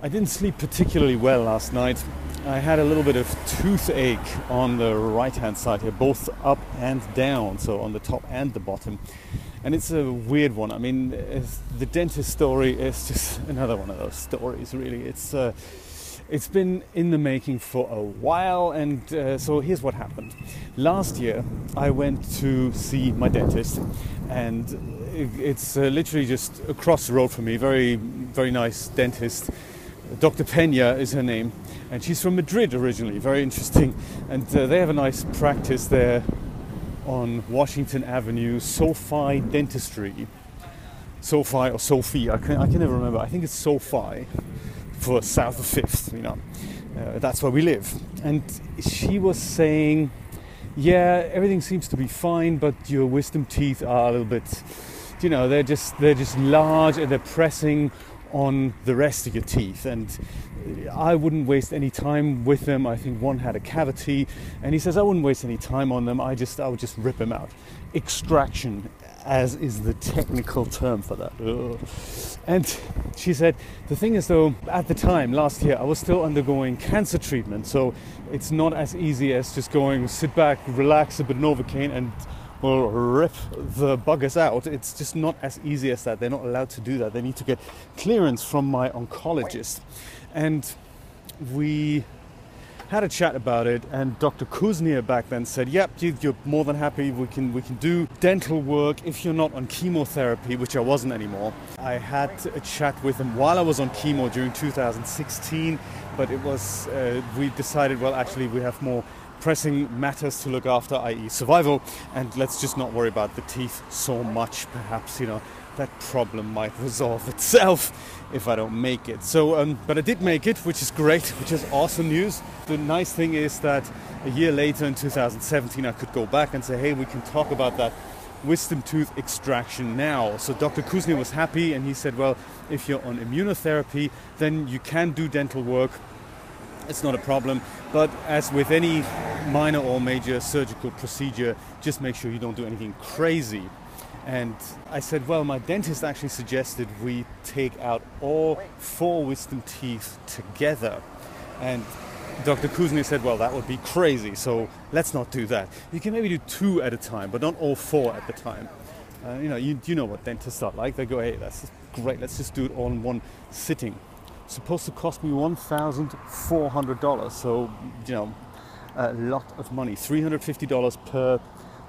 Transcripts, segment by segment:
I didn't sleep particularly well last night. I had a little bit of toothache on the right hand side here, both up and down, so on the top and the bottom. And it's a weird one. I mean, the dentist story is just another one of those stories, really. It's. Uh, it's been in the making for a while, and uh, so here's what happened. Last year, I went to see my dentist, and it's uh, literally just across the road from me. Very, very nice dentist Dr. Pena is her name, and she's from Madrid originally. Very interesting, and uh, they have a nice practice there on Washington Avenue, SoFi Dentistry. SoFi or Sophie, I can, I can never remember. I think it's SoFi for south of Fifth. You know, uh, that's where we live. And she was saying, "Yeah, everything seems to be fine, but your wisdom teeth are a little bit." You know, they're just they're just large and they're pressing on the rest of your teeth. And I wouldn't waste any time with them. I think one had a cavity, and he says I wouldn't waste any time on them. I just I would just rip them out. Extraction, as is the technical term for that. Ugh. And she said the thing is though, at the time last year, I was still undergoing cancer treatment, so it's not as easy as just going sit back, relax a bit Novocaine, and will rip the buggers out. It's just not as easy as that. They're not allowed to do that. They need to get clearance from my oncologist. And we had a chat about it, and Dr. Kuznia back then said, "Yep, you're more than happy. We can we can do dental work if you're not on chemotherapy, which I wasn't anymore." I had a chat with him while I was on chemo during 2016, but it was uh, we decided, well, actually, we have more pressing matters to look after, i.e., survival, and let's just not worry about the teeth so much. Perhaps, you know, that problem might resolve itself if I don't make it. So, um, but I did make it, which is great, which is awesome news. The nice thing is that a year later in 2017, I could go back and say, hey, we can talk about that wisdom tooth extraction now. So Dr. Kuznia was happy and he said, well, if you're on immunotherapy, then you can do dental work it's not a problem. But as with any minor or major surgical procedure, just make sure you don't do anything crazy. And I said, well, my dentist actually suggested we take out all four wisdom teeth together. And Dr. Kuznia said, well, that would be crazy, so let's not do that. You can maybe do two at a time, but not all four at the time. Uh, you know, you, you know what dentists are like. They go, hey, that's great, let's just do it all in one sitting supposed to cost me $1,400. So, you know, a lot of money. $350 per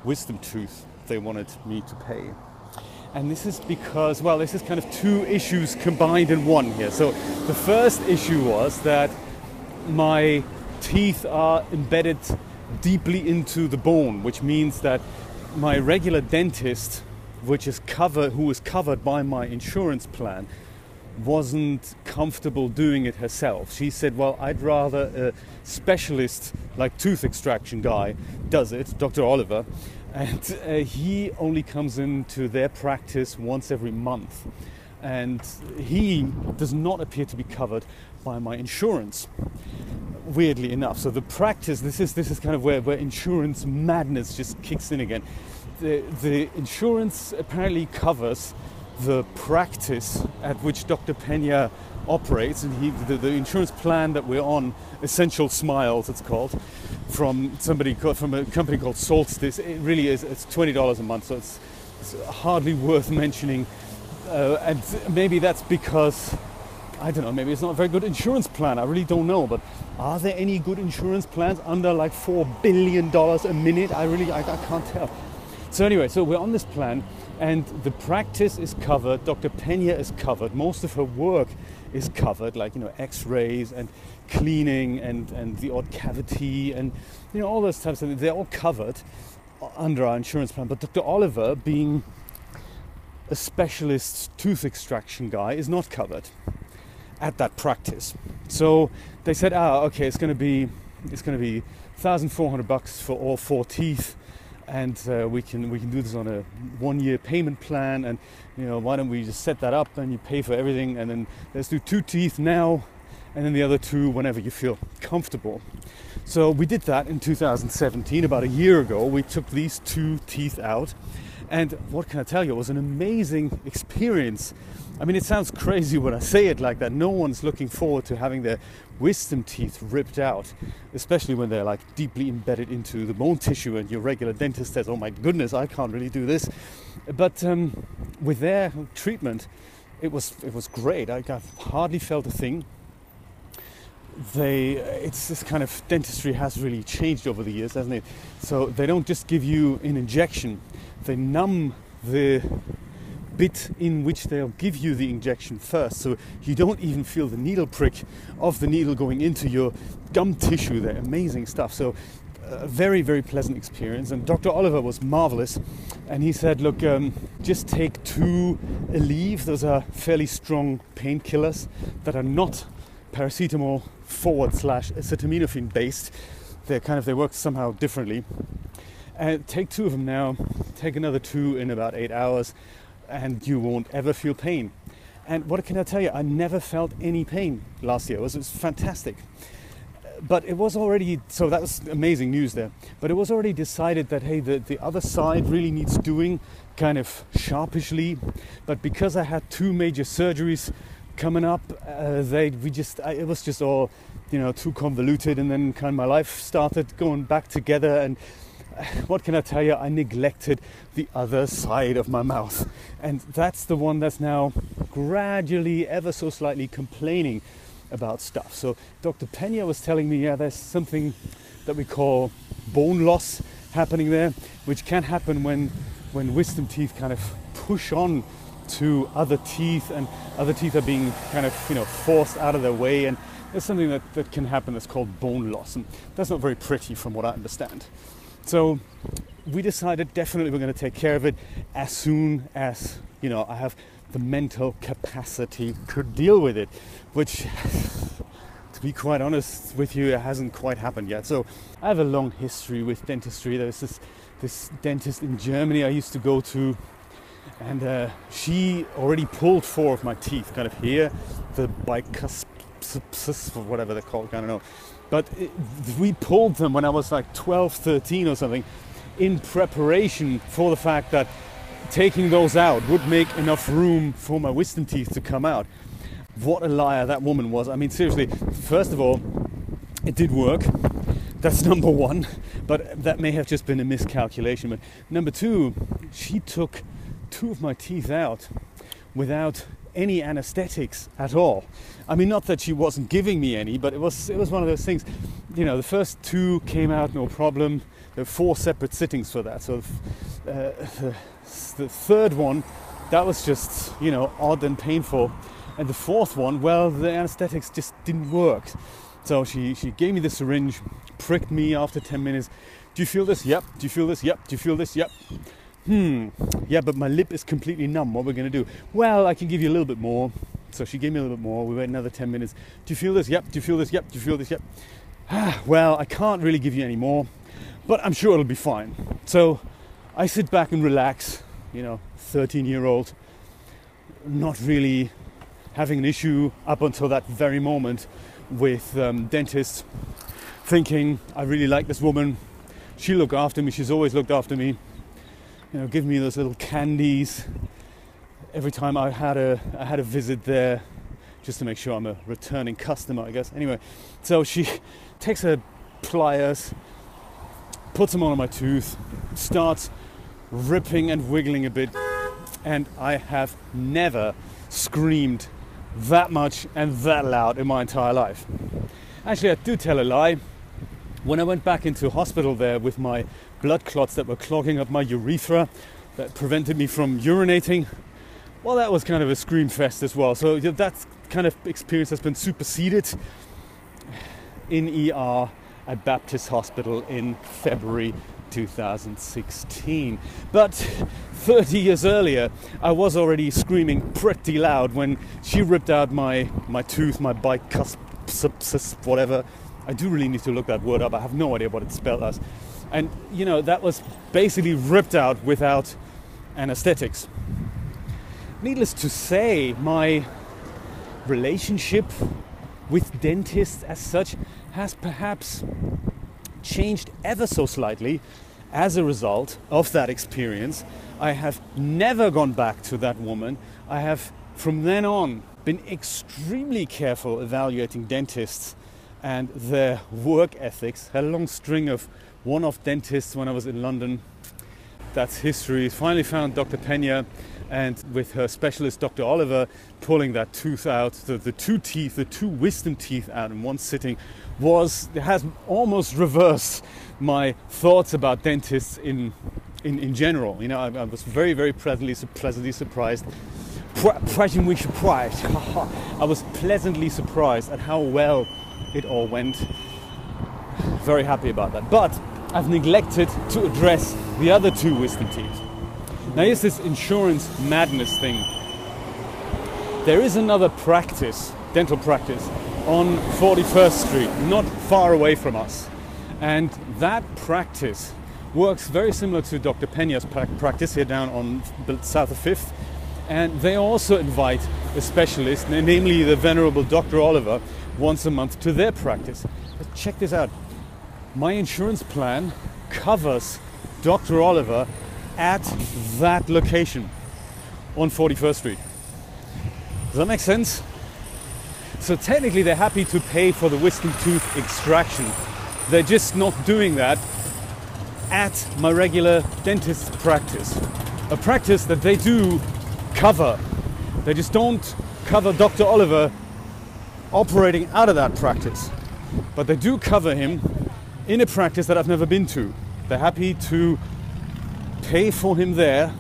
wisdom tooth they wanted me to pay. And this is because, well, this is kind of two issues combined in one here. So the first issue was that my teeth are embedded deeply into the bone, which means that my regular dentist, which is covered, who is covered by my insurance plan, wasn't comfortable doing it herself. She said, Well, I'd rather a specialist like tooth extraction guy does it, Dr. Oliver, and uh, he only comes into their practice once every month. And he does not appear to be covered by my insurance, weirdly enough. So the practice, this is this is kind of where, where insurance madness just kicks in again. The, the insurance apparently covers the practice at which Dr. Pena operates, and he, the, the, insurance plan that we're on, Essential Smiles, it's called, from somebody from a company called Solstice. It really is. It's twenty dollars a month, so it's, it's hardly worth mentioning. Uh, and maybe that's because I don't know. Maybe it's not a very good insurance plan. I really don't know. But are there any good insurance plans under like four billion dollars a minute? I really I, I can't tell. So anyway, so we're on this plan and the practice is covered. Dr. Pena is covered. Most of her work is covered, like you know, X-rays and cleaning and and the odd cavity and you know all those types of things. They're all covered under our insurance plan. But Dr. Oliver, being a specialist tooth extraction guy, is not covered at that practice. So they said, ah, okay, it's going to be it's going to be 1,400 bucks for all four teeth and uh, we can we can do this on a one year payment plan and you know why don't we just set that up and you pay for everything and then let's do two teeth now and then the other two whenever you feel comfortable. So we did that in 2017 about a year ago we took these two teeth out And what can I tell you? It was an amazing experience. I mean, it sounds crazy when I say it like that. No one's looking forward to having their wisdom teeth ripped out, especially when they're like deeply embedded into the bone tissue, and your regular dentist says, "Oh my goodness, I can't really do this." But um, with their treatment, it was it was great. I, hardly felt a thing they it's this kind of dentistry has really changed over the years hasn't it? So they don't just give you an injection they numb the bit in which they'll give you the injection first. So you don't even feel the needle prick of the needle going into your gum tissue they're amazing stuff. So a very very pleasant experience and dr oliver was marvelous and he said look um, just take two aleve those are fairly strong painkillers that are not paracetamol forward slash acetaminophen based. They're kind of they work somehow differently. And take two of them now. Take another two in about eight hours, and you won't ever feel pain. And what can I tell you? I never felt any pain last year. It was, it was fantastic. But it was already so that was amazing news there. But it was already decided that hey, the, the other side really needs doing kind of sharpishly. But because I had two major surgeries coming up, uh, they we just I, it was just all you know too convoluted, and then kind of my life started going back together. And what can I tell you? I neglected the other side of my mouth, and that's the one that's now gradually, ever so slightly, complaining about stuff. So Dr. Pena was telling me, yeah, there's something that we call bone loss happening there, which can happen when when wisdom teeth kind of push on to other teeth, and other teeth are being kind of you know forced out of their way, and there's something that, that can happen that's called bone loss, and that's not very pretty from what I understand. So we decided definitely we're going to take care of it as soon as you know I have the mental capacity to deal with it, which to be quite honest with you, it hasn't quite happened yet. So I have a long history with dentistry. There's this this dentist in Germany I used to go to and uh, she already pulled four of my teeth, kind of here, the bicuspids, or whatever they're called, I don't know. But it, we pulled them when I was like 12, 13 or something, in preparation for the fact that taking those out would make enough room for my wisdom teeth to come out. What a liar that woman was. I mean, seriously, first of all, it did work. That's number one, but that may have just been a miscalculation. But number two, she took two of my teeth out without any anesthetics at all. I mean, not that she wasn't giving me any, but it was it was one of those things. You know, the first two came out no problem. There were four separate sittings for that. So uh, the, the third one, that was just you know odd and painful, and the fourth one, well, the anesthetics just didn't work. So she she gave me the syringe, pricked me after 10 minutes. Do you feel this? Yep. Do you feel this? Yep. Do you feel this? Yep hmm, yeah, but my lip is completely numb. What are we going to do? Well, I can give you a little bit more. So she gave me a little bit more. We wait another 10 minutes. Do you feel this? Yep. Do you feel this? Yep. Do you feel this? Yep. well, I can't really give you any more, but I'm sure it'll be fine. So I sit back and relax, you know, 13 year old, not really having an issue up until that very moment with um, dentists, thinking, I really like this woman. She'll look after me. She's always looked after me you know, give me those little candies every time I had a I had a visit there, just to make sure I'm a returning customer, I guess. Anyway, so she takes her pliers, puts them on my tooth, starts ripping and wiggling a bit, and I have never screamed that much and that loud in my entire life. Actually, I do tell a lie. When I went back into hospital there with my blood clots that were clogging up my urethra that prevented me from urinating. Well, that was kind of a scream fest as well. So that kind of experience has been superseded in ER at Baptist Hospital in February 2016. But 30 years earlier, I was already screaming pretty loud when she ripped out my, my tooth, my bicuspid, whatever. I do really need to look that word up. I have no idea what it spelled as. And, you know, that was basically ripped out without anesthetics. Needless to say, my relationship with dentists as such has perhaps changed ever so slightly as a result of that experience, I have never gone back to that woman. I have from then on been extremely careful evaluating dentists and their work ethics. Had a long string of one off dentists when I was in London. That's history. Finally found Dr. Pena and with her specialist Dr. Oliver pulling that tooth out, the, the two teeth, the two wisdom teeth out in one sitting was has almost reversed my thoughts about dentists in in, in general. You know, I, I was very, very pleasantly, pleasantly surprised. Pleasantly surprised. I was pleasantly surprised at how well it all went. Very happy about that. But I've neglected to address the other two wisdom teeth. Now, here's this insurance madness thing. There is another practice, dental practice, on 41st Street, not far away from us. And that practice works very similar to Dr. Pena's practice here down on the south of 5th. And they also invite a specialist, namely the Venerable Dr. Oliver, once a month to their practice. But check this out. My insurance plan covers Dr. Oliver at that location on 41st Street. Does that make sense? So technically they're happy to pay for the wisdom tooth extraction. They're just not doing that at my regular dentist practice. A practice that they do cover. They just don't cover Dr. Oliver operating out of that practice. But they do cover him in a practice that I've never been to. They're happy to pay for him there,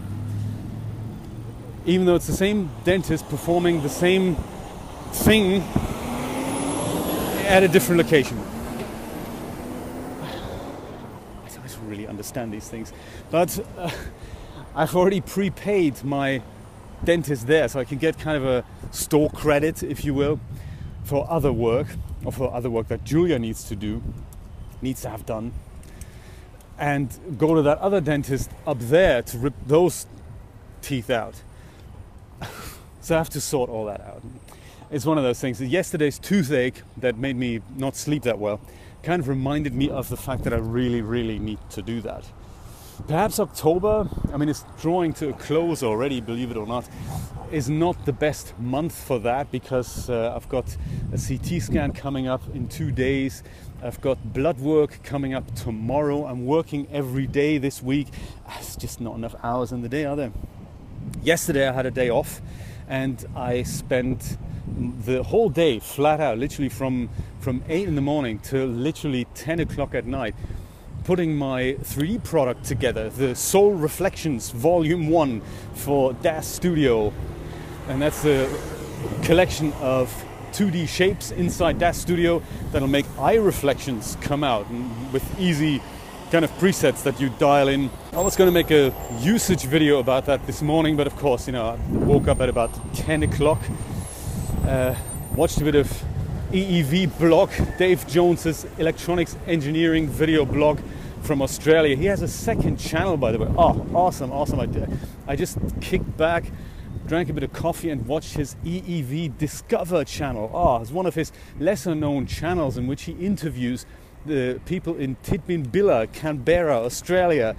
even though it's the same dentist performing the same thing at a different location. I don't really understand these things. But uh, I've already prepaid my dentist there, so I can get kind of a store credit, if you will, for other work, or for other work that Julia needs to do, needs to have done, and go to that other dentist up there to rip those teeth out. so I have to sort all that out. It's one of those things. Yesterday's toothache that made me not sleep that well kind of reminded me of the fact that I really, really need to do that. Perhaps October, I mean, it's drawing to a close already, believe it or not, is not the best month for that because uh, I've got a CT scan coming up in two days. I've got blood work coming up tomorrow. I'm working every day this week. It's just not enough hours in the day, are there? Yesterday I had a day off and I spent the whole day flat out, literally from from eight in the morning to literally ten o'clock at night, putting my 3D product together, the Soul Reflections Volume One for DAZ Studio, and that's the collection of 2D shapes inside that Studio that'll make eye reflections come out with easy kind of presets that you dial in. I was going to make a usage video about that this morning, but of course, you know, I woke up at about 10 o'clock uh, watched a bit of EEVblog, Dave Jones's electronics engineering video blog from Australia. He has a second channel, by the way. Oh, awesome, awesome. I, I just kicked back, drank a bit of coffee, and watched his EEVdiscover channel. Oh, it's one of his lesser known channels in which he interviews the people in Tidbinbilla, Canberra, Australia,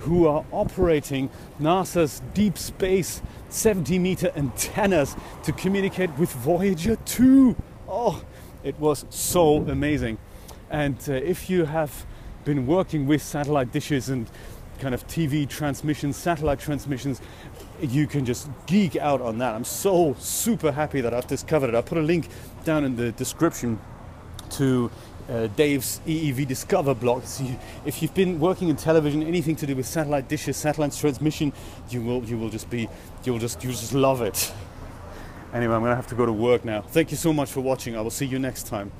who are operating NASA's deep space 70 meter antennas to communicate with Voyager 2. Oh, it was so amazing. And uh, if you have been working with satellite dishes and kind of TV transmissions, satellite transmissions, you can just geek out on that. I'm so super happy that I've discovered it. I'll put a link down in the description to uh, Dave's EEVdiscover blog. So you, if you've been working in television, anything to do with satellite dishes, satellite transmission, you will you will just be you'll just you just love it. Anyway, I'm gonna have to go to work now. Thank you so much for watching. I will see you next time.